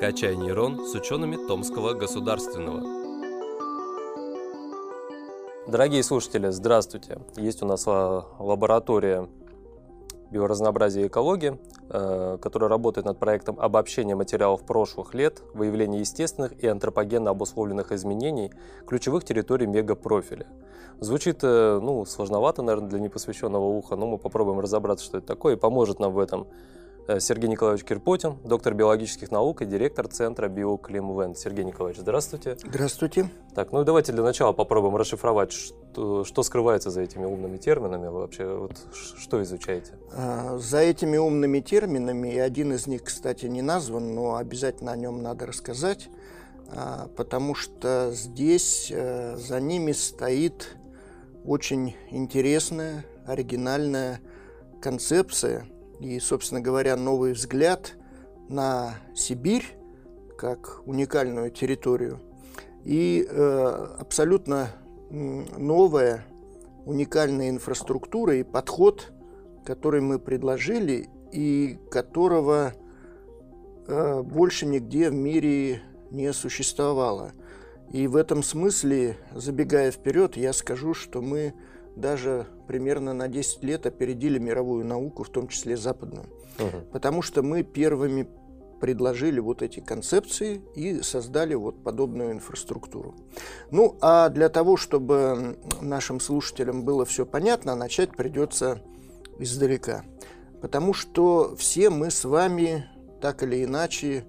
«Качай нейрон» с учеными Томского государственного. Дорогие слушатели, здравствуйте! Есть у нас а, лаборатория биоразнообразия и экологии, э, которая работает над проектом обобщения материалов прошлых лет, выявления естественных и антропогенно обусловленных изменений ключевых территорий мегапрофиля. Звучит э, ну, сложновато, наверное, для непосвященного уха, но мы попробуем разобраться, что это такое, и поможет нам в этом Сергей Николаевич Кирпотин, доктор биологических наук и директор центра Биоклимвент. Сергей Николаевич, здравствуйте. Здравствуйте. Так, ну и давайте для начала попробуем расшифровать, что, что скрывается за этими умными терминами. Вы вообще вот, что изучаете? А, за этими умными терминами, и один из них, кстати, не назван, но обязательно о нем надо рассказать, а, потому что здесь э, за ними стоит очень интересная, оригинальная концепция – и, собственно говоря, новый взгляд на Сибирь как уникальную территорию и э, абсолютно новая уникальная инфраструктура и подход, который мы предложили и которого э, больше нигде в мире не существовало. И в этом смысле, забегая вперед, я скажу, что мы даже примерно на 10 лет опередили мировую науку, в том числе западную. Угу. Потому что мы первыми предложили вот эти концепции и создали вот подобную инфраструктуру. Ну, а для того, чтобы нашим слушателям было все понятно, начать придется издалека. Потому что все мы с вами так или иначе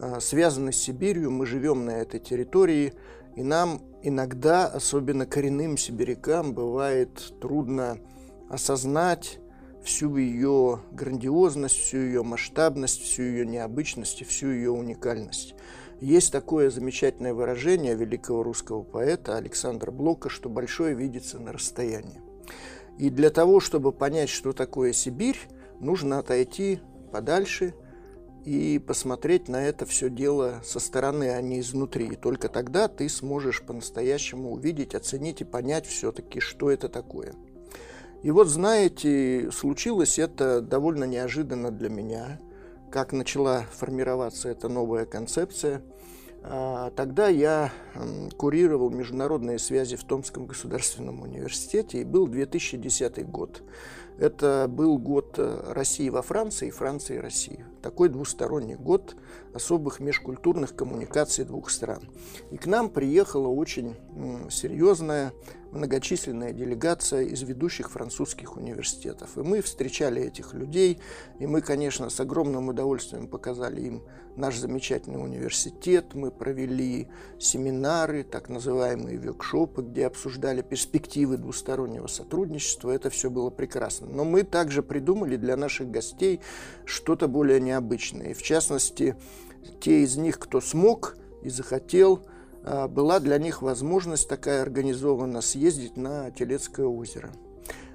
а, связаны с Сибирью, мы живем на этой территории, и нам иногда, особенно коренным сибирякам, бывает трудно осознать всю ее грандиозность, всю ее масштабность, всю ее необычность и всю ее уникальность. Есть такое замечательное выражение великого русского поэта Александра Блока, что большое видится на расстоянии. И для того, чтобы понять, что такое Сибирь, нужно отойти подальше – и посмотреть на это все дело со стороны, а не изнутри. И только тогда ты сможешь по-настоящему увидеть, оценить и понять все-таки, что это такое. И вот, знаете, случилось это довольно неожиданно для меня, как начала формироваться эта новая концепция. А, тогда я курировал международные связи в Томском государственном университете, и был 2010 год. Это был год э, России во Франции и Франции России. Такой двусторонний год особых межкультурных коммуникаций двух стран. И к нам приехала очень серьезная многочисленная делегация из ведущих французских университетов. И мы встречали этих людей, и мы, конечно, с огромным удовольствием показали им наш замечательный университет. Мы провели семинары, так называемые векшопы, где обсуждали перспективы двустороннего сотрудничества. Это все было прекрасно. Но мы также придумали для наших гостей что-то более необычное. И в частности, те из них, кто смог и захотел – а, была для них возможность такая организована съездить на Телецкое озеро,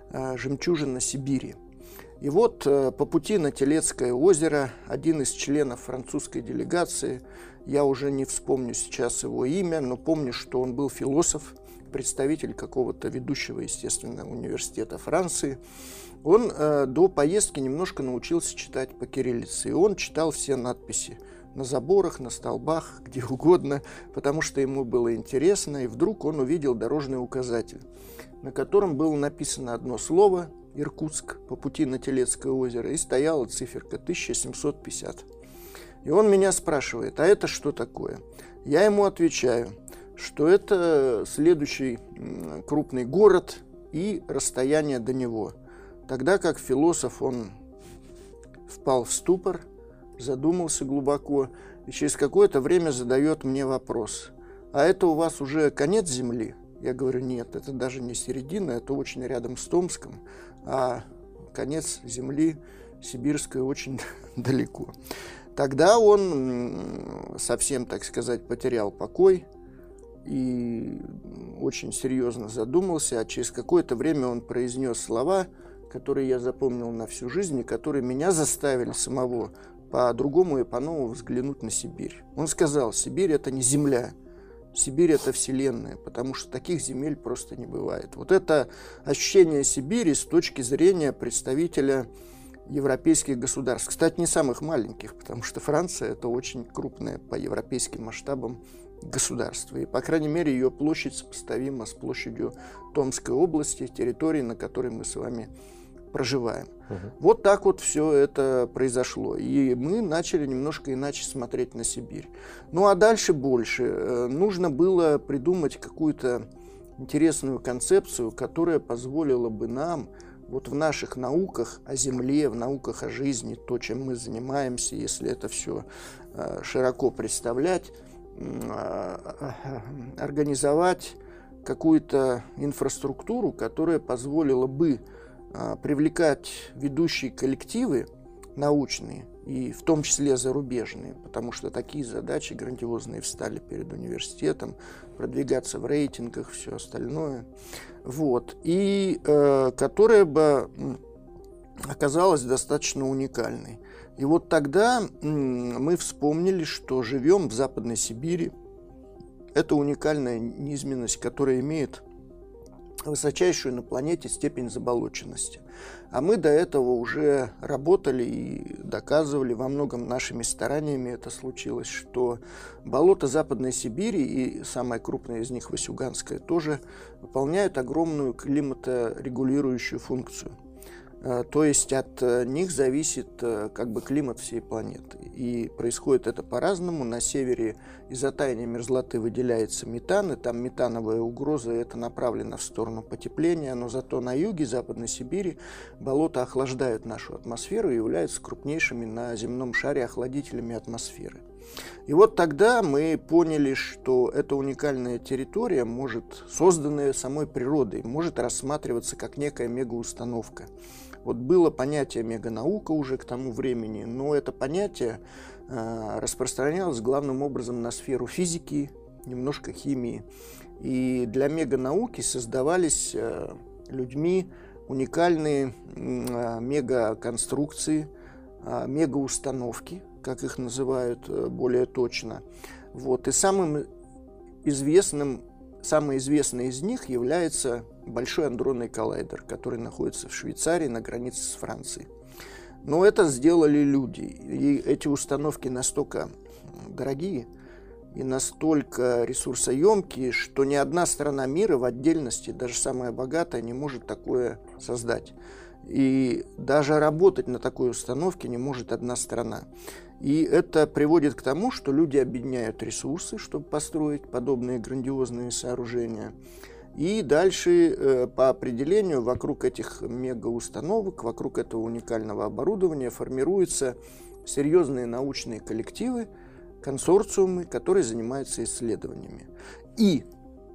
а, жемчужина Сибири. И вот э, по пути на Телецкое озеро один из членов французской делегации, я уже не вспомню сейчас его имя, но помню, что он был философ, представитель какого-то ведущего, естественно, университета Франции, он э, до поездки немножко научился читать по кириллице, и он читал все надписи – на заборах, на столбах, где угодно, потому что ему было интересно, и вдруг он увидел дорожный указатель, на котором было написано одно слово «Иркутск» по пути на Телецкое озеро, и стояла циферка 1750. И он меня спрашивает, а это что такое? Я ему отвечаю, что это следующий крупный город и расстояние до него. Тогда как философ он впал в ступор – задумался глубоко и через какое-то время задает мне вопрос. А это у вас уже конец земли? Я говорю, нет, это даже не середина, это очень рядом с Томском, а конец земли сибирской очень далеко. Тогда он совсем, так сказать, потерял покой и очень серьезно задумался, а через какое-то время он произнес слова, которые я запомнил на всю жизнь, и которые меня заставили самого по-другому и по-новому взглянуть на Сибирь. Он сказал, Сибирь это не земля, Сибирь это вселенная, потому что таких земель просто не бывает. Вот это ощущение Сибири с точки зрения представителя европейских государств. Кстати, не самых маленьких, потому что Франция это очень крупное по европейским масштабам государство. И, по крайней мере, ее площадь сопоставима с площадью Томской области, территории, на которой мы с вами проживаем. Угу. Вот так вот все это произошло. И мы начали немножко иначе смотреть на Сибирь. Ну а дальше больше. Э, нужно было придумать какую-то интересную концепцию, которая позволила бы нам вот в наших науках о Земле, в науках о жизни, то, чем мы занимаемся, если это все э, широко представлять, э, организовать какую-то инфраструктуру, которая позволила бы а, привлекать ведущие коллективы научные, и в том числе зарубежные, потому что такие задачи грандиозные встали перед университетом, продвигаться в рейтингах, все остальное. Вот. И э, которая бы оказалась достаточно уникальной. И вот тогда мы вспомнили, что живем в Западной Сибири. Это уникальная низменность, которая имеет высочайшую на планете степень заболоченности. А мы до этого уже работали и доказывали во многом нашими стараниями это случилось, что болото Западной Сибири и самое крупное из них Васюганское тоже выполняют огромную климаторегулирующую функцию. Э, то есть от э, них зависит э, как бы климат всей планеты. И происходит это по-разному. На севере из-за таяния мерзлоты выделяется метан, и там метановая угроза, и это направлено в сторону потепления. Но зато на юге Западной Сибири болота охлаждают нашу атмосферу и являются крупнейшими на земном шаре охладителями атмосферы. И вот тогда мы поняли, что эта уникальная территория, может, созданная самой природой, может рассматриваться как некая мегаустановка. Вот было понятие меганаука уже к тому времени, но это понятие э, распространялось главным образом на сферу физики, немножко химии. И для меганауки создавались э, людьми уникальные э, мегаконструкции, э, мегаустановки, как их называют э, более точно. Вот. И самым известным, самый известный из них является большой андронный коллайдер, который находится в Швейцарии на границе с Францией. Но это сделали люди. И эти установки настолько дорогие и настолько ресурсоемкие, что ни одна страна мира в отдельности, даже самая богатая, не может такое создать. И даже работать на такой установке не может одна страна. И это приводит к тому, что люди объединяют ресурсы, чтобы построить подобные грандиозные сооружения. И дальше э, по определению вокруг этих мегаустановок, вокруг этого уникального оборудования формируются серьезные научные коллективы, консорциумы, которые занимаются исследованиями. И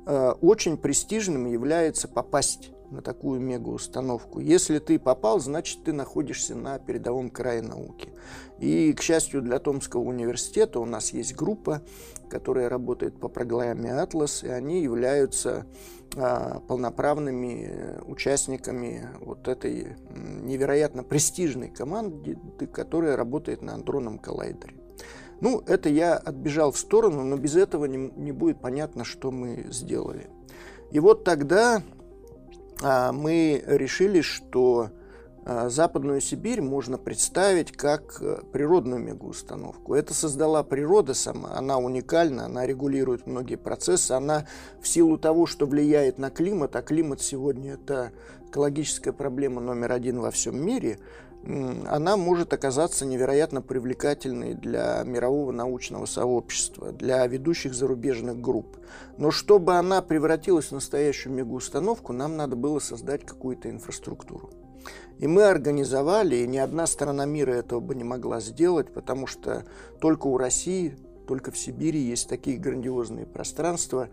э, очень престижным является попасть на такую мегаустановку. Если ты попал, значит, ты находишься на передовом крае науки. И, к счастью, для Томского университета у нас есть группа, которая работает по программе «Атлас», и они являются а, полноправными участниками вот этой невероятно престижной команды, которая работает на андронном коллайдере. Ну, это я отбежал в сторону, но без этого не, не будет понятно, что мы сделали. И вот тогда мы решили, что а, Западную Сибирь можно представить как э, природную мегаустановку. Это создала природа сама, она уникальна, она регулирует многие процессы, она в силу того, что влияет на климат, а климат сегодня это экологическая проблема номер один во всем мире, она может оказаться невероятно привлекательной для мирового научного сообщества, для ведущих зарубежных групп. Но чтобы она превратилась в настоящую мегаустановку, нам надо было создать какую-то инфраструктуру. И мы организовали, и ни одна страна мира этого бы не могла сделать, потому что только у России, только в Сибири есть такие грандиозные пространства.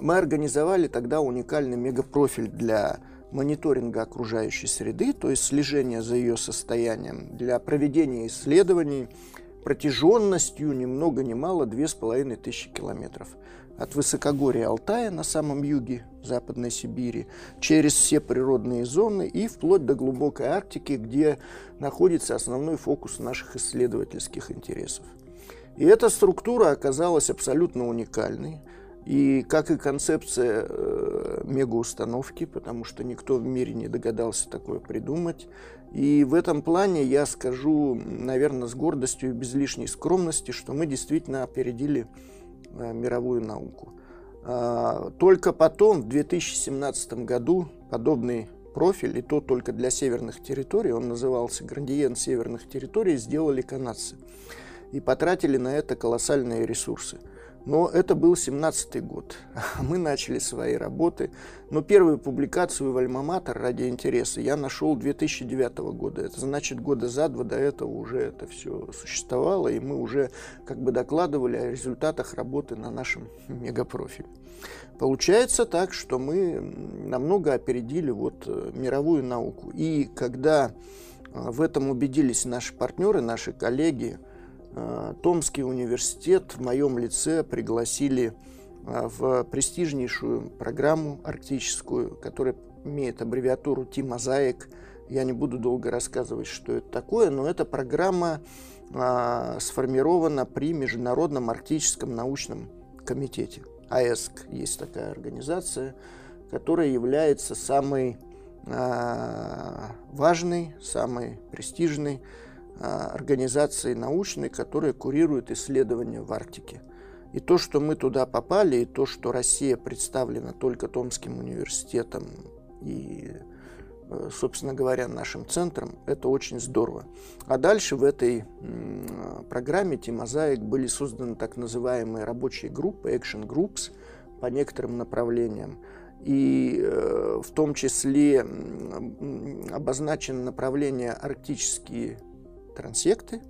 Мы организовали тогда уникальный мегапрофиль для мониторинга окружающей среды, то есть слежения за ее состоянием, для проведения исследований протяженностью ни много ни мало 2500 километров от высокогорья Алтая на самом юге Западной Сибири, через все природные зоны и вплоть до глубокой Арктики, где находится основной фокус наших исследовательских интересов. И эта структура оказалась абсолютно уникальной. И как и концепция э, мегаустановки, потому что никто в мире не догадался такое придумать. И в этом плане я скажу, наверное, с гордостью и без лишней скромности, что мы действительно опередили мировую науку. А, только потом, в 2017 году, подобный профиль, и то только для северных территорий, он назывался «Градиент северных территорий», сделали канадцы. И потратили на это колоссальные ресурсы – но это был 17-й год. Мы начали свои работы. Но первую публикацию в Альма-Матер ради интереса я нашел 2009 года. Это значит, года за два до этого уже это все существовало, и мы уже как бы докладывали о результатах работы на нашем мегапрофиле. Получается так, что мы намного опередили вот э, мировую науку. И когда э, в этом убедились наши партнеры, наши коллеги, Томский университет в моем лице пригласили э, в престижнейшую программу арктическую, которая имеет аббревиатуру «Тимозаик». Я не буду долго рассказывать, что это такое, но эта программа а, сформирована при Международном арктическом научном комитете. АЭСК есть такая организация, которая является самой а, важной, самой престижной организации научной, которая курирует исследования в Арктике. И то, что мы туда попали, и то, что Россия представлена только Томским университетом и, э, собственно говоря, нашим центром, это очень здорово. А дальше в этой программе Тимозаик были созданы так называемые рабочие группы, action groups, по некоторым направлениям. И э, в том числе обозначено направление арктические трансекты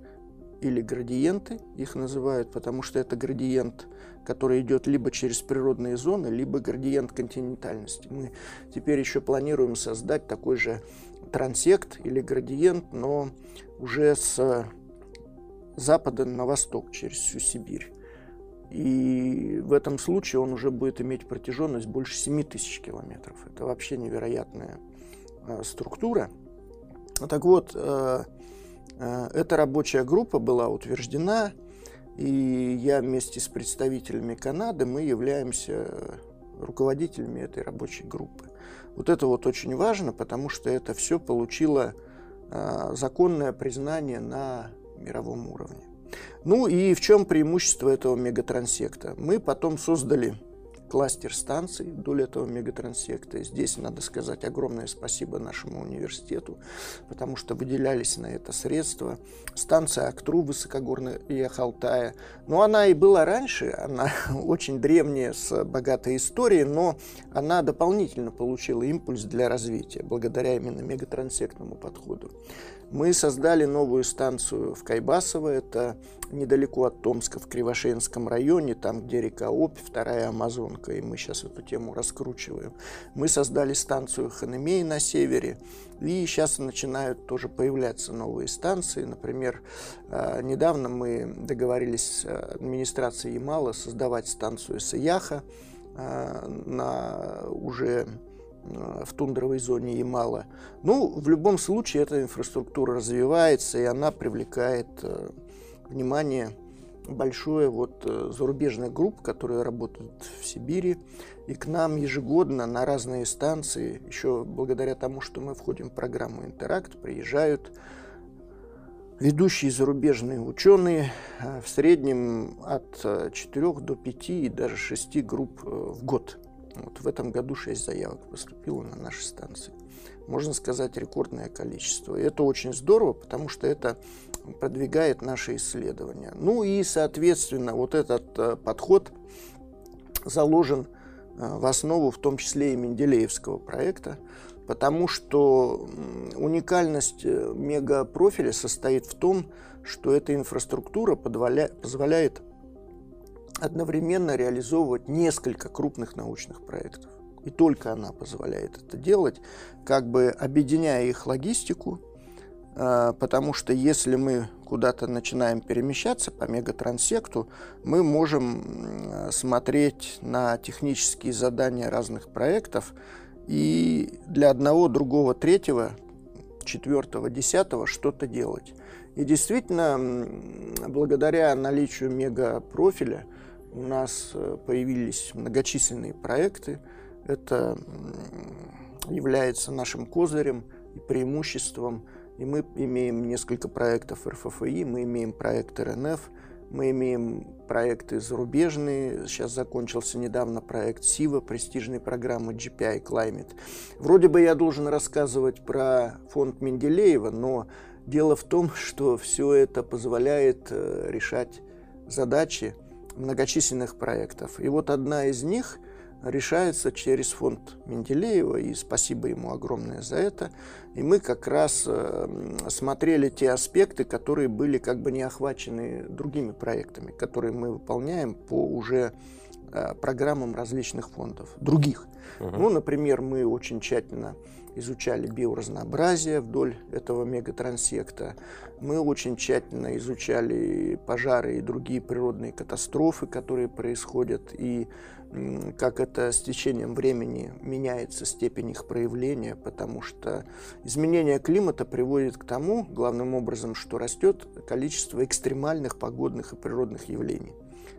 или градиенты, их называют, потому что это градиент, который идет либо через природные зоны, либо градиент континентальности. Мы теперь еще планируем создать такой же трансект или градиент, но уже с запада на восток, через всю Сибирь. И в этом случае он уже будет иметь протяженность больше 7 тысяч километров. Это вообще невероятная э, структура. Так вот, э, Э, эта рабочая группа была утверждена, и я вместе с представителями Канады, мы являемся руководителями этой рабочей группы. Вот это вот очень важно, потому что это все получило э, законное признание на мировом уровне. Ну и в чем преимущество этого мегатрансекта? Мы потом создали кластер станций вдоль этого мегатрансекта. Здесь надо сказать огромное спасибо нашему университету, потому что выделялись на это средства. Станция Актру высокогорная и Ахалтая. Но она и была раньше, она очень древняя, с богатой историей, но она дополнительно получила импульс для развития, благодаря именно мегатрансектному подходу. Мы создали новую станцию в Кайбасово, это недалеко от Томска, в Кривошеинском районе, там, где река Обь, вторая Амазонка, и мы сейчас эту тему раскручиваем. Мы создали станцию Ханемей на севере, и сейчас начинают тоже появляться новые станции. Например, э, недавно мы договорились с администрацией Ямала создавать станцию Саяха э, на уже в тундровой зоне Ямала. Ну, в любом случае, эта инфраструктура развивается, и она привлекает э, внимание большое вот э, зарубежных групп, которые работают в Сибири. И к нам ежегодно на разные станции, еще благодаря тому, что мы входим в программу «Интеракт», приезжают ведущие зарубежные ученые, в среднем от 4 до 5 и даже 6 групп в год – вот в этом году 6 заявок поступило на наши станции. Можно сказать, рекордное количество. И это очень здорово, потому что это продвигает наши исследования. Ну и, соответственно, вот этот э, подход заложен э, в основу в том числе и Менделеевского проекта, потому что уникальность э, мегапрофиля состоит в том, что эта инфраструктура позволяет одновременно реализовывать несколько крупных научных проектов. И только она позволяет это делать, как бы объединяя их логистику, а, потому что если мы куда-то начинаем перемещаться по мегатрансекту, мы можем смотреть на технические задания разных проектов и для одного, другого, третьего, четвертого, десятого что-то делать. И действительно, благодаря наличию мегапрофиля, у нас э, появились многочисленные проекты. Это является нашим козырем и преимуществом. И мы имеем несколько проектов РФФИ, мы имеем проект РНФ, мы имеем проекты зарубежные. Сейчас закончился недавно проект СИВА, престижной программы GPI Climate. Вроде бы я должен рассказывать про фонд Менделеева, но дело в том, что все это позволяет э, решать задачи многочисленных проектов. И вот одна из них – решается через фонд Менделеева, и спасибо ему огромное за это. И мы как раз э, смотрели те аспекты, которые были как бы не охвачены другими проектами, которые мы выполняем по уже э, программам различных фондов, других. Угу. Ну, например, мы очень тщательно изучали биоразнообразие вдоль этого мегатрансекта. Мы очень тщательно изучали пожары и другие природные катастрофы, которые происходят, и как это с течением времени меняется степень их проявления, потому что изменение климата приводит к тому, главным образом, что растет количество экстремальных погодных и природных явлений.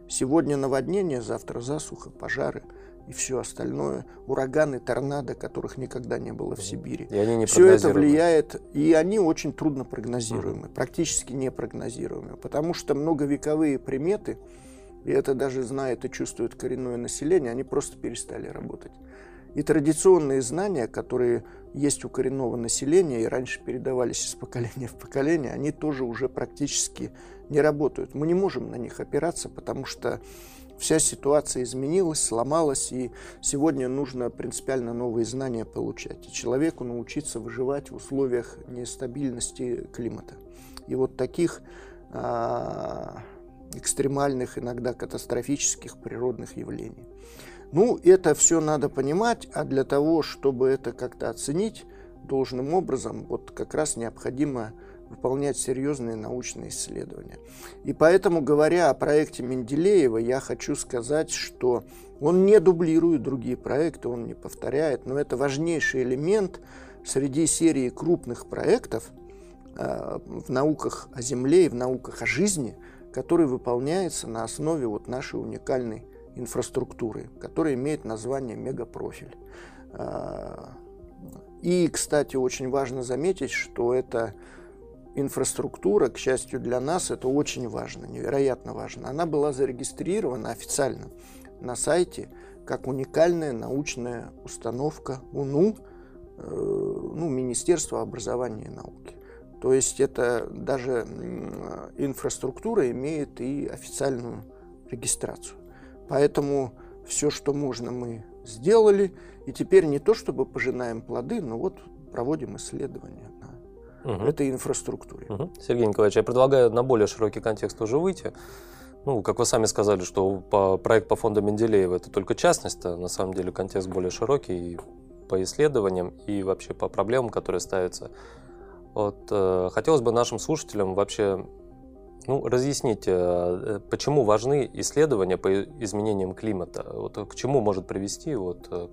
Сегодня наводнение, завтра засуха, пожары и все остальное, ураганы, торнадо, которых никогда не было в Сибири. И они не все это влияет, и они очень трудно прогнозируемы, практически непрогнозируемы, потому что многовековые приметы и это даже знает и чувствует коренное население, они просто перестали работать. И традиционные знания, которые есть у коренного населения и раньше передавались из поколения в поколение, они тоже уже практически не работают. Мы не можем на них опираться, потому что вся ситуация изменилась, сломалась, и сегодня нужно принципиально новые знания получать. И человеку научиться выживать в условиях нестабильности климата. И вот таких а, экстремальных, иногда катастрофических природных явлений. Ну, это все надо понимать, а для того, чтобы это как-то оценить должным образом, вот как раз необходимо выполнять серьезные научные исследования. И поэтому, говоря о проекте Менделеева, я хочу сказать, что он не дублирует другие проекты, он не повторяет, но это важнейший элемент среди серии крупных проектов э, в науках о Земле и в науках о жизни – который выполняется на основе вот нашей уникальной инфраструктуры, которая имеет название мегапрофиль. А, и, кстати, очень важно заметить, что эта инфраструктура, к счастью для нас, это очень важно, невероятно важно. Она была зарегистрирована официально на сайте как уникальная научная установка УНУ, э, ну, Министерства образования и науки. То есть это даже инфраструктура имеет и официальную регистрацию. Поэтому все, что можно, мы сделали. И теперь не то, чтобы пожинаем плоды, но вот проводим исследования на угу. этой инфраструктуре. Угу. Сергей Николаевич, я предлагаю на более широкий контекст уже выйти. Ну, как вы сами сказали, что по, проект по фонду Менделеева это только частность, а на самом деле контекст более широкий и по исследованиям, и вообще по проблемам, которые ставятся вот, э, хотелось бы нашим слушателям вообще ну, разъяснить, э, почему важны исследования по изменениям климата, вот, к чему может привести вот, э,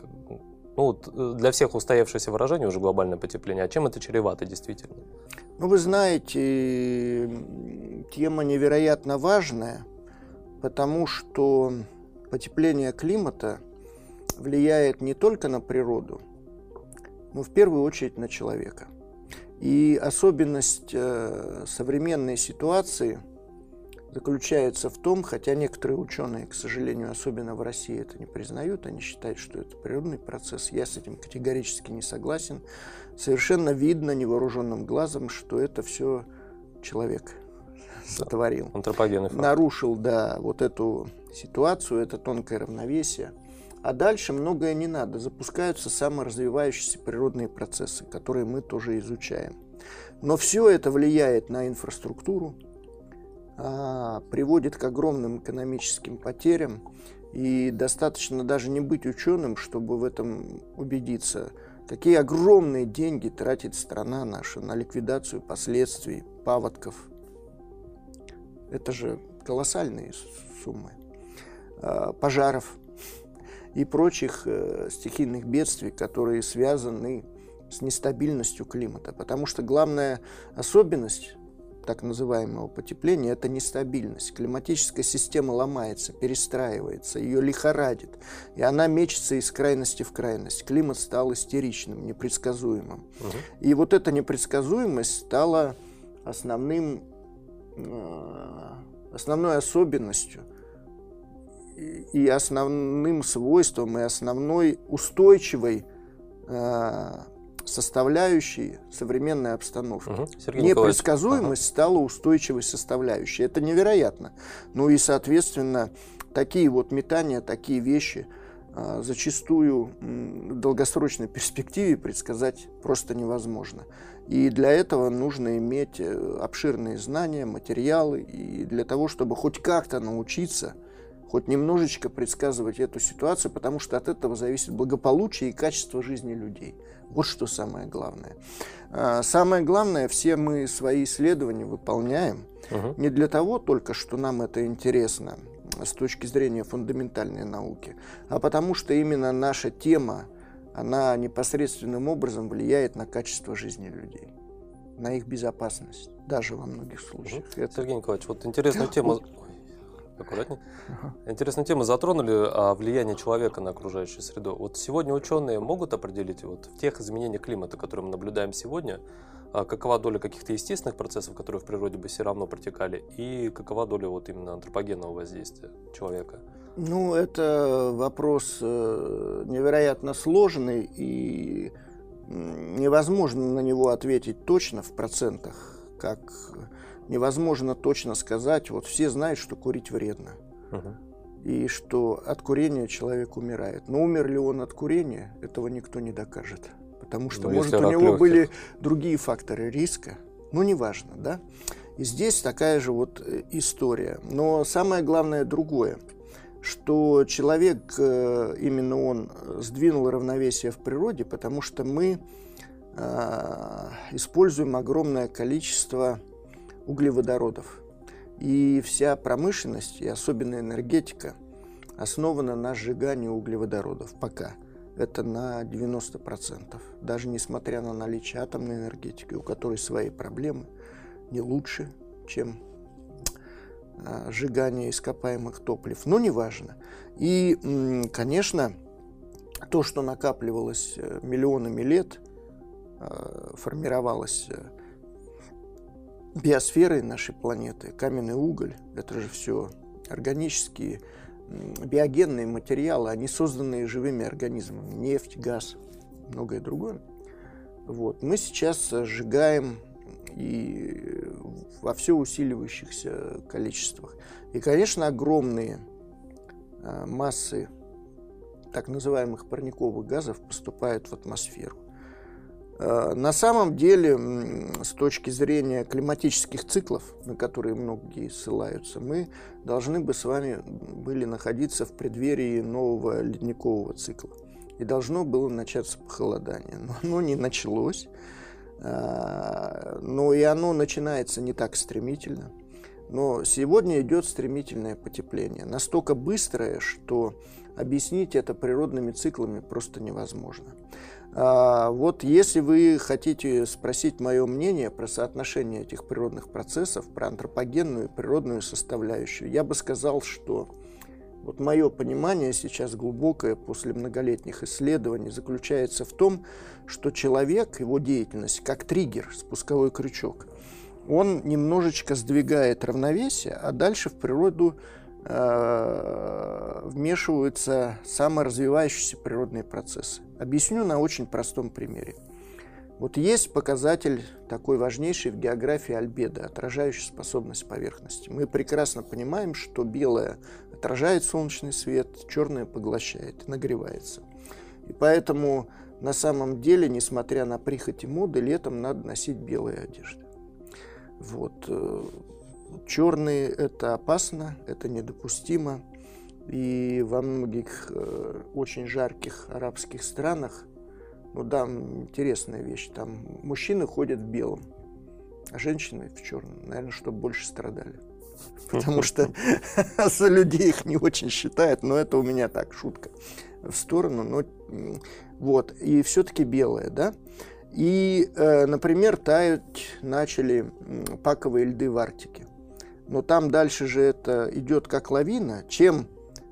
ну, вот, э, для всех устоявшееся выражение уже глобальное потепление, а чем это чревато действительно? Ну, вы знаете, тема невероятно важная, потому что потепление климата влияет не только на природу, но в первую очередь на человека – и особенность э, современной ситуации заключается в том, хотя некоторые ученые, к сожалению, особенно в России, это не признают, они считают, что это природный процесс. Я с этим категорически не согласен. Совершенно видно невооруженным глазом, что это все человек сотворил. Антропогенный факт. Нарушил, да, вот эту ситуацию, это тонкое равновесие. А дальше многое не надо. Запускаются саморазвивающиеся природные процессы, которые мы тоже изучаем. Но все это влияет на инфраструктуру, приводит к огромным экономическим потерям. И достаточно даже не быть ученым, чтобы в этом убедиться. Какие огромные деньги тратит страна наша на ликвидацию последствий паводков. Это же колоссальные суммы. А, пожаров – и прочих э, стихийных бедствий, которые связаны с нестабильностью климата. Потому что главная особенность так называемого потепления – это нестабильность. Климатическая система ломается, перестраивается, ее лихорадит, и она мечется из крайности в крайность. Климат стал истеричным, непредсказуемым. Угу. И вот эта непредсказуемость стала основным, э, основной особенностью и основным свойством, и основной устойчивой э, составляющей современной обстановки. Угу. Непредсказуемость ага. стала устойчивой составляющей. Это невероятно. Ну и, соответственно, такие вот метания, такие вещи а, зачастую в долгосрочной перспективе предсказать просто невозможно. И для этого нужно иметь э, обширные знания, материалы, и для того, чтобы хоть как-то научиться хоть немножечко предсказывать эту ситуацию, потому что от этого зависит благополучие и качество жизни людей. Вот что самое главное. А, самое главное, все мы свои исследования выполняем угу. не для того только, что нам это интересно с точки зрения фундаментальной науки, а потому что именно наша тема, она непосредственным образом влияет на качество жизни людей на их безопасность, даже во многих случаях. Угу. Это... Сергей Николаевич, вот интересная тема. Аккуратнее. Ага. Интересную тему затронули о влиянии человека на окружающую среду. Вот сегодня ученые могут определить вот в тех изменениях климата, которые мы наблюдаем сегодня, а какова доля каких-то естественных процессов, которые в природе бы все равно протекали, и какова доля вот именно антропогенного воздействия человека? Ну, это вопрос э, невероятно сложный, и невозможно на него ответить точно в процентах, как невозможно точно сказать. Вот все знают, что курить вредно. Угу. И что от курения человек умирает. Но умер ли он от курения, этого никто не докажет. Потому что, ну, может, у него легких. были другие факторы риска. Ну, неважно, да? И здесь такая же вот э, история. Но самое главное другое, что человек, э, именно он сдвинул равновесие в природе, потому что мы э, используем огромное количество углеводородов. И вся промышленность, и особенно энергетика, основана на сжигании углеводородов пока. Это на 90%. Даже несмотря на наличие атомной энергетики, у которой свои проблемы, не лучше, чем а, сжигание ископаемых топлив. Но неважно. И, конечно, то, что накапливалось э, миллионами лет, а, формировалось э, биосферой нашей планеты, каменный уголь, это же все органические, биогенные материалы, они созданные живыми организмами, нефть, газ, многое другое. Вот. Мы сейчас сжигаем и во все усиливающихся количествах. И, конечно, огромные а, массы так называемых парниковых газов поступают в атмосферу. Э, на самом деле, с точки зрения климатических циклов, на которые многие ссылаются, мы должны бы с вами были находиться в преддверии нового ледникового цикла. И должно было начаться похолодание. Но оно не началось. Э, но и оно начинается не так стремительно. Но сегодня идет стремительное потепление. Настолько быстрое, что объяснить это природными циклами просто невозможно. А, вот если вы хотите спросить мое мнение про соотношение этих природных процессов, про антропогенную и природную составляющую, я бы сказал, что вот мое понимание сейчас глубокое после многолетних исследований заключается в том, что человек, его деятельность, как триггер, спусковой крючок, он немножечко сдвигает равновесие, а дальше в природу Э, вмешиваются саморазвивающиеся природные процессы. Объясню на очень простом примере. Вот есть показатель такой важнейший в географии альбедо, отражающий способность поверхности. Мы прекрасно понимаем, что белое отражает солнечный свет, черное поглощает, нагревается. И поэтому на самом деле, несмотря на прихоти моды, летом надо носить белые одежды. Вот. Э, Черные – это опасно, это недопустимо. И во многих э, очень жарких арабских странах, ну да, интересная вещь, там мужчины ходят в белом, а женщины в черном, наверное, чтобы больше страдали. Потому что за людей их не очень считают, но это у меня так, шутка в сторону. Но, вот, и все-таки белое, да? И, э, например, таять начали паковые льды в Арктике. Но там дальше же это идет как лавина. Чем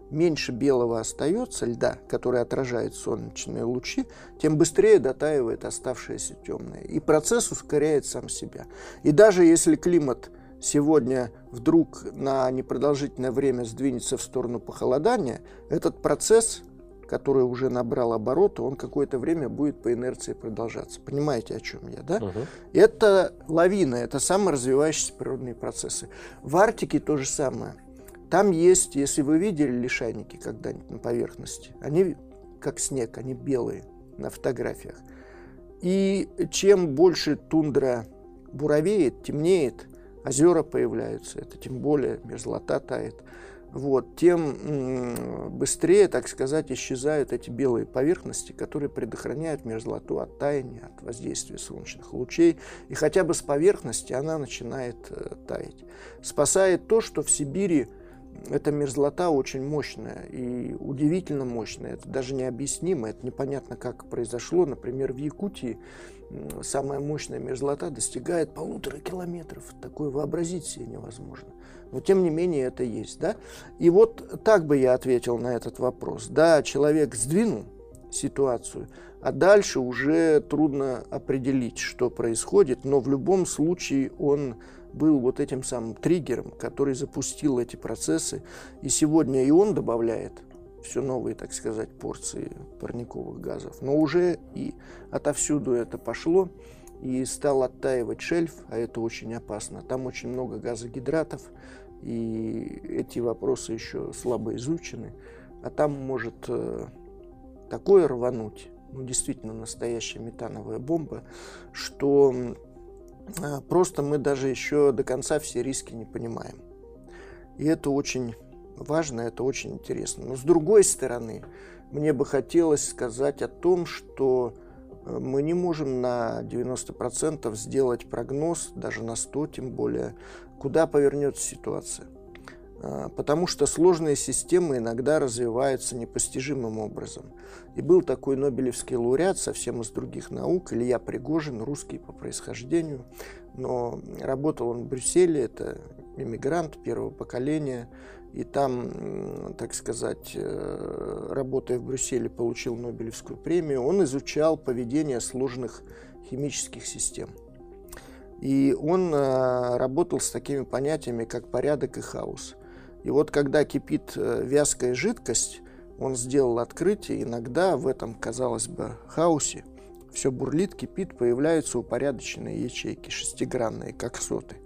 меньше белого остается льда, который отражает солнечные лучи, тем быстрее дотаивает оставшееся темное. И процесс ускоряет сам себя. И даже если климат сегодня вдруг на непродолжительное время сдвинется в сторону похолодания, этот процесс, который уже набрал обороты, он какое-то время будет по инерции продолжаться. Понимаете, о чем я, да? Угу. Это лавина, это саморазвивающиеся природные процессы. В Арктике то же самое. Там есть, если вы видели лишайники когда-нибудь на поверхности, они как снег, они белые на фотографиях. И чем больше тундра буровеет, темнеет, озера появляются, это тем более мерзлота тает, вот, тем быстрее, так сказать, исчезают эти белые поверхности, которые предохраняют мерзлоту от таяния, от воздействия солнечных лучей. И хотя бы с поверхности она начинает э, таять. Спасает то, что в Сибири эта мерзлота очень мощная и удивительно мощная. Это даже необъяснимо, это непонятно, как произошло. Например, в Якутии самая мощная мерзлота достигает полутора километров. Такое вообразить себе невозможно. Но тем не менее это есть. Да? И вот так бы я ответил на этот вопрос. Да, человек сдвинул ситуацию, а дальше уже трудно определить, что происходит, но в любом случае он был вот этим самым триггером, который запустил эти процессы. И сегодня и он добавляет все новые, так сказать, порции парниковых газов. Но уже и отовсюду это пошло и стал оттаивать шельф, а это очень опасно. Там очень много газогидратов, и эти вопросы еще слабо изучены. А там может э, такое рвануть, ну, действительно настоящая метановая бомба, что э, просто мы даже еще до конца все риски не понимаем. И это очень важно, это очень интересно. Но с другой стороны, мне бы хотелось сказать о том, что мы не можем на 90% сделать прогноз, даже на 100 тем более, куда повернется ситуация. А, потому что сложные системы иногда развиваются непостижимым образом. И был такой Нобелевский лауреат совсем из других наук, Илья Пригожин, русский по происхождению, но работал он в Брюсселе, это иммигрант первого поколения, и там, так сказать, э, работая в Брюсселе, получил Нобелевскую премию. Он изучал поведение сложных химических систем. И он э, работал с такими понятиями, как порядок и хаос. И вот когда кипит э, вязкая жидкость, он сделал открытие, иногда в этом, казалось бы, хаосе все бурлит, кипит, появляются упорядоченные ячейки, шестигранные, как соты.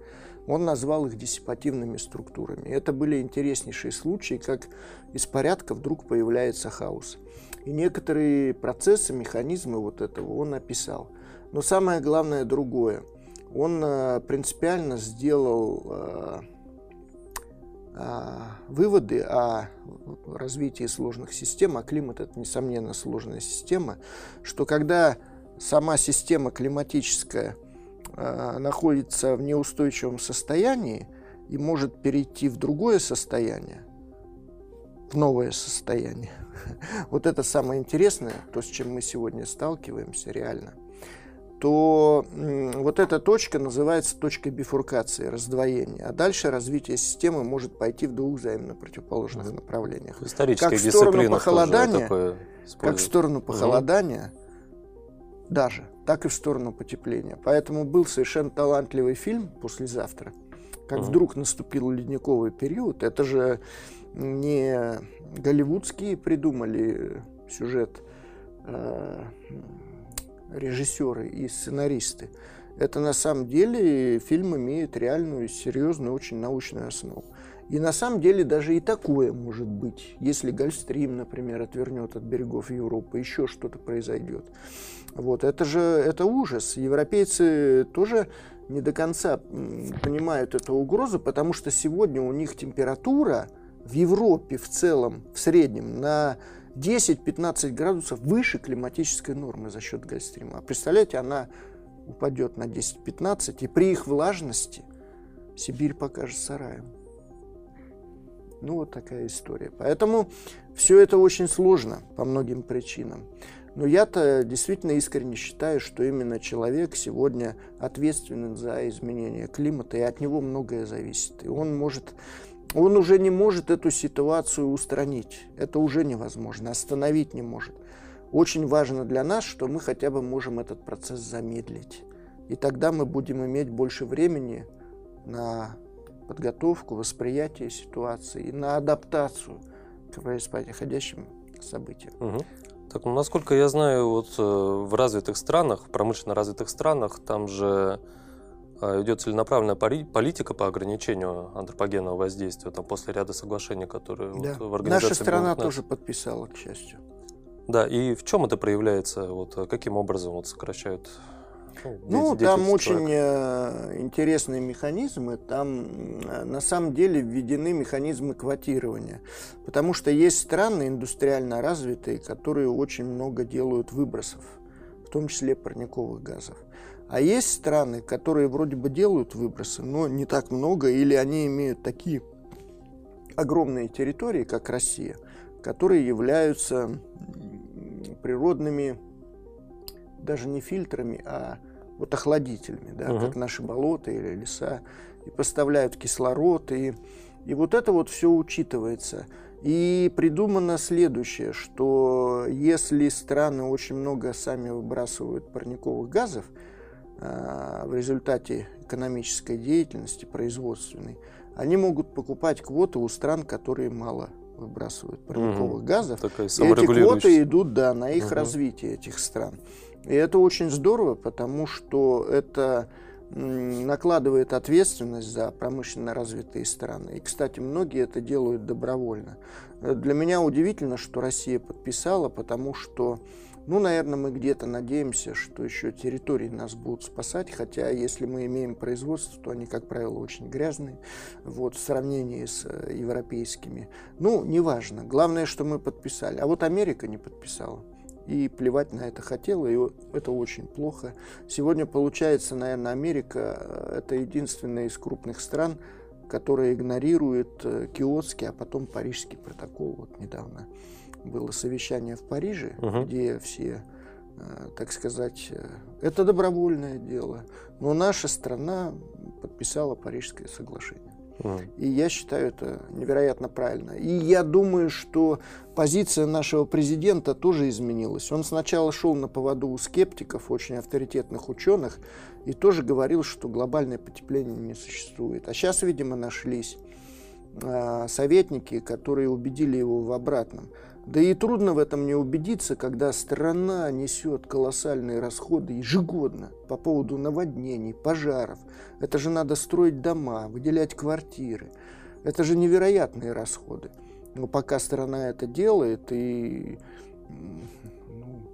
Он назвал их диссипативными структурами. Это были интереснейшие случаи, как из порядка вдруг появляется хаос. И некоторые процессы, механизмы вот этого он описал. Но самое главное другое. Он э, принципиально сделал э, э, выводы о развитии сложных систем, а климат это, несомненно, сложная система, что когда сама система климатическая – находится в неустойчивом состоянии и может перейти в другое состояние, в новое состояние. Вот это самое интересное, то, с чем мы сегодня сталкиваемся реально, то вот эта точка называется точкой бифуркации, раздвоения. А дальше развитие системы может пойти в двух взаимно противоположных направлениях. Как в сторону похолодания, как в сторону похолодания, даже так и в сторону потепления. Поэтому был совершенно талантливый фильм «Послезавтра», как вдруг наступил ледниковый период. Это же не голливудские придумали сюжет э, режиссеры и сценаристы. Это на самом деле фильм имеет реальную, серьезную, очень научную основу. И на самом деле даже и такое может быть, если Гольфстрим, например, отвернет от берегов Европы, еще что-то произойдет. Вот, это же это ужас. Европейцы тоже не до конца понимают эту угрозу, потому что сегодня у них температура в Европе в целом, в среднем, на 10-15 градусов выше климатической нормы за счет Гольфстрима. А представляете, она упадет на 10-15, и при их влажности Сибирь покажется раем. Ну, вот такая история. Поэтому все это очень сложно по многим причинам. Но я-то действительно искренне считаю, что именно человек сегодня ответственен за изменение климата, и от него многое зависит. И он может он уже не может эту ситуацию устранить. Это уже невозможно, остановить не может. Очень важно для нас, что мы хотя бы можем этот процесс замедлить. И тогда мы будем иметь больше времени на подготовку, восприятие ситуации и на адаптацию к происходящим событиям. Угу. Так, ну, насколько я знаю, вот э, в развитых странах, в промышленно развитых странах, там же э, идет целенаправленная политика по ограничению антропогенного воздействия, там после ряда соглашений, которые да. вот в организации Наша страна тоже подписала, к счастью. Да, и в чем это проявляется? Вот каким образом вот сокращают ну, там очень э, интересные механизмы. Там э, на самом деле введены механизмы квотирования. Потому что есть страны индустриально развитые, которые очень много делают выбросов, в том числе парниковых газов. А есть страны, которые вроде бы делают выбросы, но не так много, или они имеют такие огромные территории, как Россия, которые являются природными даже не фильтрами, а вот охладителями, да, угу. как наши болота или леса, и поставляют кислород, и, и вот это вот все учитывается. И придумано следующее, что если страны очень много сами выбрасывают парниковых газов э, в результате экономической деятельности, производственной, они могут покупать квоты у стран, которые мало выбрасывают парниковых угу. газов. Такая и эти квоты идут да, на их угу. развитие этих стран. И это очень здорово, потому что это накладывает ответственность за промышленно развитые страны. И, кстати, многие это делают добровольно. Для меня удивительно, что Россия подписала, потому что, ну, наверное, мы где-то надеемся, что еще территории нас будут спасать, хотя если мы имеем производство, то они, как правило, очень грязные, вот, в сравнении с э, европейскими. Ну, неважно. Главное, что мы подписали. А вот Америка не подписала и плевать на это хотела, и это очень плохо. Сегодня, получается, наверное, Америка э, – это единственная из крупных стран, которая игнорирует э, Киотский, а потом Парижский протокол. Вот недавно было совещание в Париже, угу. где все, э, так сказать, это добровольное дело, но наша страна подписала Парижское соглашение. И я считаю это невероятно правильно. И я думаю, что позиция нашего президента тоже изменилась. Он сначала шел на поводу у скептиков, очень авторитетных ученых, и тоже говорил, что глобальное потепление не существует. А сейчас, видимо, нашлись э, советники, которые убедили его в обратном. Да и трудно в этом не убедиться, когда страна несет колоссальные расходы ежегодно по поводу наводнений, пожаров. Это же надо строить дома, выделять квартиры. Это же невероятные расходы. Но пока страна это делает, и ну,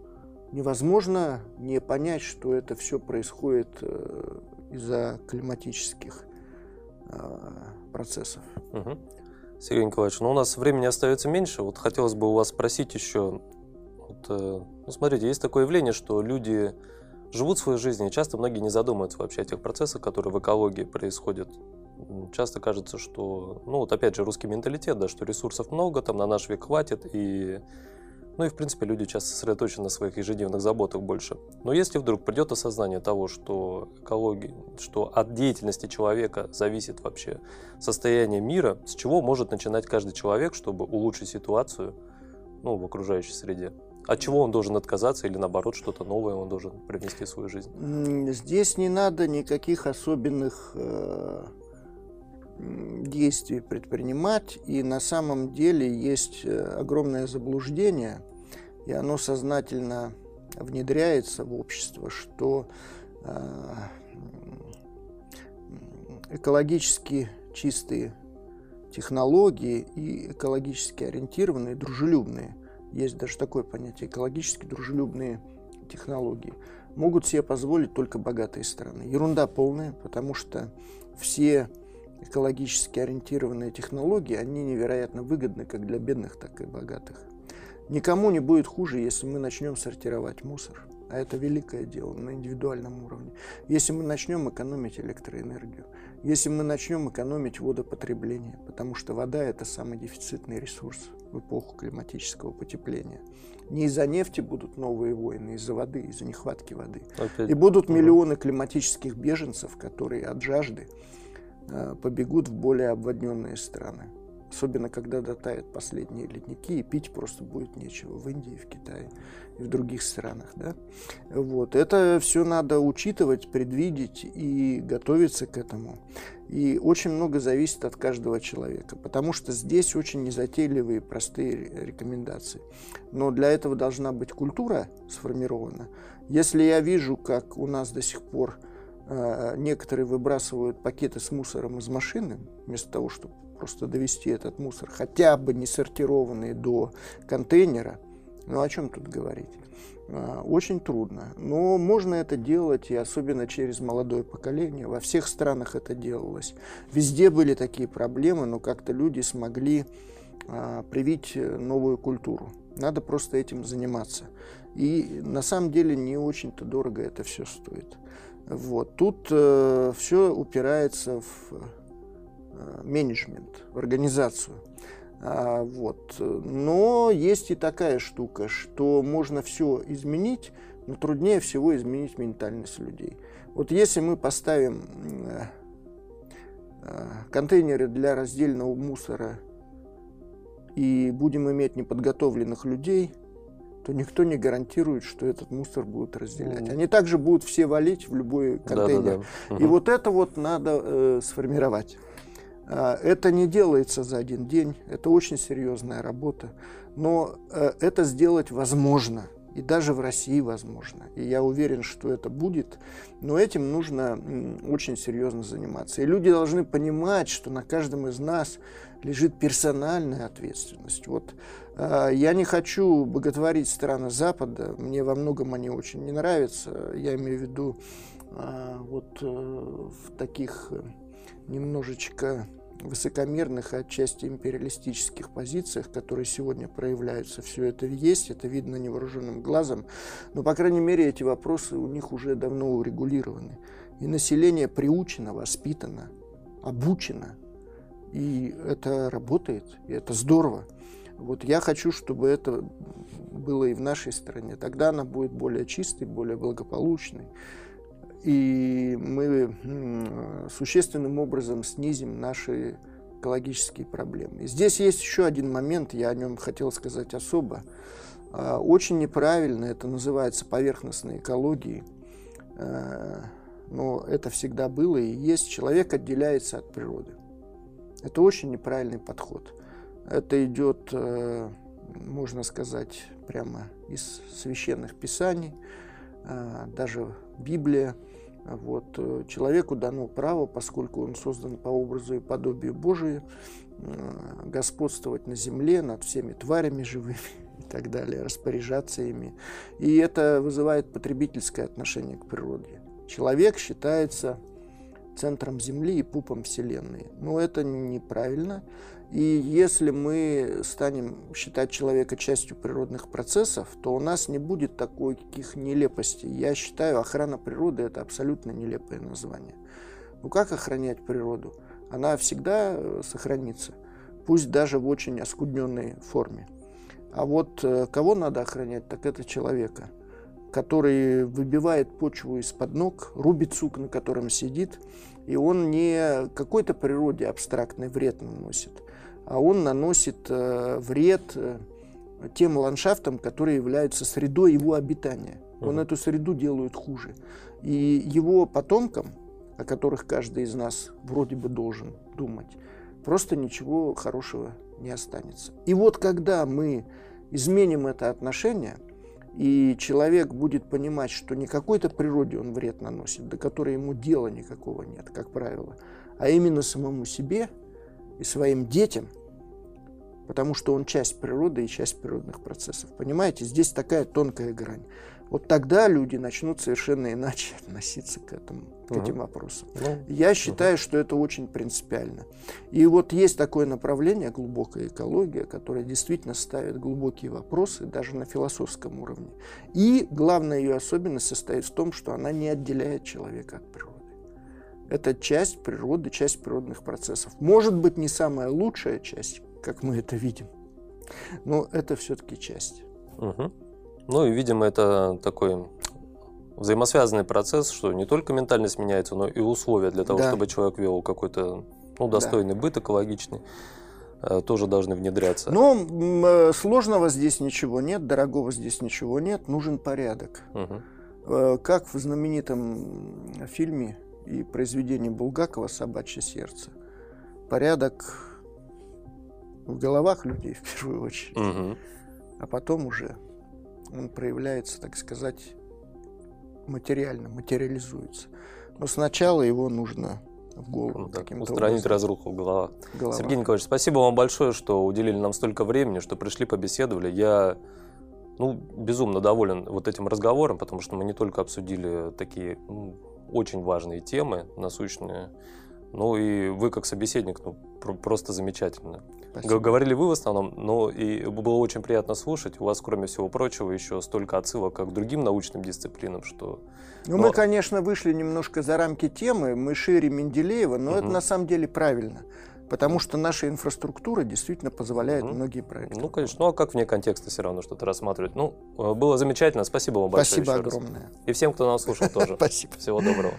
невозможно не понять, что это все происходит э, из-за климатических э, процессов. Угу. Сергей Николаевич, ну у нас времени остается меньше. Вот хотелось бы у вас спросить еще. Вот, э, ну, смотрите, есть такое явление, что люди живут свою жизнь, и часто многие не задумываются вообще о тех процессах, которые в экологии происходят. Часто кажется, что, ну вот опять же, русский менталитет, да, что ресурсов много, там на наш век хватит, и ну и, в принципе, люди часто сосредоточены на своих ежедневных заботах больше. Но если вдруг придет осознание того, что экология, что от деятельности человека зависит вообще состояние мира, с чего может начинать каждый человек, чтобы улучшить ситуацию ну, в окружающей среде? От чего он должен отказаться или наоборот что-то новое он должен привнести в свою жизнь? Здесь не надо никаких особенных э, действий предпринимать, и на самом деле есть э, огромное заблуждение, и оно сознательно внедряется в общество, что э, экологически чистые технологии и экологически ориентированные, дружелюбные, есть даже такое понятие, экологически дружелюбные технологии, могут себе позволить только богатые страны. Ерунда полная, потому что все экологически ориентированные технологии, они невероятно выгодны как для бедных, так и богатых. Никому не будет хуже, если мы начнем сортировать мусор. а это великое дело на индивидуальном уровне, если мы начнем экономить электроэнергию, если мы начнем экономить водопотребление, потому что вода – это самый дефицитный ресурс в эпоху климатического потепления. Не из-за нефти будут новые войны, из-за воды, из-за нехватки воды. Опять. И будут миллионы климатических беженцев, которые от жажды побегут в более обводненные страны. Особенно, когда дотают последние ледники, и пить просто будет нечего в Индии, в Китае и в других странах. Да? Вот. Это все надо учитывать, предвидеть и готовиться к этому. И очень много зависит от каждого человека, потому что здесь очень незатейливые, простые рекомендации. Но для этого должна быть культура сформирована. Если я вижу, как у нас до сих пор э, некоторые выбрасывают пакеты с мусором из машины, вместо того, чтобы просто довести этот мусор, хотя бы не сортированный до контейнера, ну о чем тут говорить? А, очень трудно. Но можно это делать, и особенно через молодое поколение. Во всех странах это делалось. Везде были такие проблемы, но как-то люди смогли а, привить новую культуру. Надо просто этим заниматься. И на самом деле не очень-то дорого это все стоит. Вот. Тут э, все упирается в Э, менеджмент, в организацию. А, вот. Но есть и такая штука, что можно все изменить, но труднее всего изменить ментальность людей. Вот если мы поставим э, э, контейнеры для раздельного мусора и будем иметь неподготовленных людей, то никто не гарантирует, что этот мусор будут разделять. Они также будут все валить в любой контейнер. Да, да, да. Угу. И вот это вот надо э, сформировать. А, это не делается за один день, это очень серьезная работа, но э, это сделать возможно, и даже в России возможно. И я уверен, что это будет, но этим нужно очень серьезно заниматься. И люди должны понимать, что на каждом из нас лежит персональная ответственность. Вот а, я не хочу боготворить страны Запада, мне во многом они очень не нравятся. Я имею в виду а, вот э, в таких э, немножечко высокомерных и отчасти империалистических позициях, которые сегодня проявляются. Все это есть, это видно невооруженным глазом. Но, по крайней мере, эти вопросы у них уже давно урегулированы. И население приучено, воспитано, обучено. И это работает, и это здорово. Вот я хочу, чтобы это было и в нашей стране. Тогда она будет более чистой, более благополучной и мы существенным образом снизим наши экологические проблемы. Здесь есть еще один момент, я о нем хотел сказать особо. А, очень неправильно это называется поверхностной экологией, а, но это всегда было и есть. Человек отделяется от природы. Это очень неправильный подход. Это идет, э, можно сказать, прямо из священных писаний, а, даже Библия вот. Э, человеку дано право, поскольку он создан по образу и подобию Божию, э, господствовать на земле над всеми тварями живыми и так далее, распоряжаться ими. И это вызывает потребительское отношение к природе. Человек считается центром Земли и пупом Вселенной. Но это неправильно. И если мы станем считать человека частью природных процессов, то у нас не будет таких нелепостей. Я считаю, охрана природы – это абсолютно нелепое название. Ну как охранять природу? Она всегда э, сохранится, пусть даже в очень оскудненной форме. А вот э, кого надо охранять, так это человека, который выбивает почву из-под ног, рубит сук, на котором сидит, и он не какой-то природе абстрактный вред наносит, а он наносит э, вред э, тем ландшафтам, которые являются средой его обитания. Он uh эту среду делает хуже. И его потомкам, о которых каждый из нас вроде бы должен думать, просто ничего хорошего не останется. И вот когда мы изменим это отношение, и человек будет понимать, что не какой-то природе он вред наносит, до которой ему дела никакого нет, как правило, а именно самому себе – и своим детям, потому что он часть природы и часть природных процессов. Понимаете, здесь такая тонкая грань. Вот тогда люди начнут совершенно иначе относиться к, этому, к Мгм. этим вопросам. Ну, Я считаю, что это очень принципиально. И вот есть такое направление, глубокая экология, которое действительно ставит глубокие вопросы даже на философском уровне. И главная ее особенность состоит в том, что она не отделяет человека от природы. Это часть природы, часть природных процессов. Может быть, не самая лучшая часть, как мы это видим, но это все-таки часть. Мгм. Ну и, видимо, это такой взаимосвязанный процесс, что не только ментальность меняется, но и условия для того, Да. чтобы человек вел какой-то ну, достойный быт, экологичный, э, тоже должны внедряться. Но м, э, сложного здесь ничего нет, дорогого здесь ничего нет, нужен порядок. Э, Как в знаменитом фильме и произведении Булгакова «Собачье сердце». Порядок в головах людей в первую очередь, Мгм. а потом уже он проявляется, так сказать, материально, материализуется. Но сначала его нужно в голову Ну, так, каким-то устранить образом. разруху в головах. головах. Сергей Николаевич, спасибо вам большое, что уделили нам столько времени, что пришли, побеседовали. Я ну, безумно доволен вот этим разговором, потому что мы не только обсудили такие ну, очень важные темы, насущные, ну и вы как собеседник ну, про- просто замечательно. Спасибо. Говорили вы в основном, но и было очень приятно слушать. У вас, кроме всего прочего, еще столько отсылок как к другим научным дисциплинам, что... Ну, Но- мы, конечно, вышли немножко за рамки темы, мы шире Менделеева, но это Мгм. на самом деле правильно, потому что наша инфраструктура действительно позволяет Мгм. многие проекты. Ну, конечно, ну а как вне контекста все равно что-то рассматривать? Ну, э, было замечательно. Спасибо вам большое Спасибо еще раз. огромное. И всем, кто нас слушал тоже. Спасибо. Всего доброго.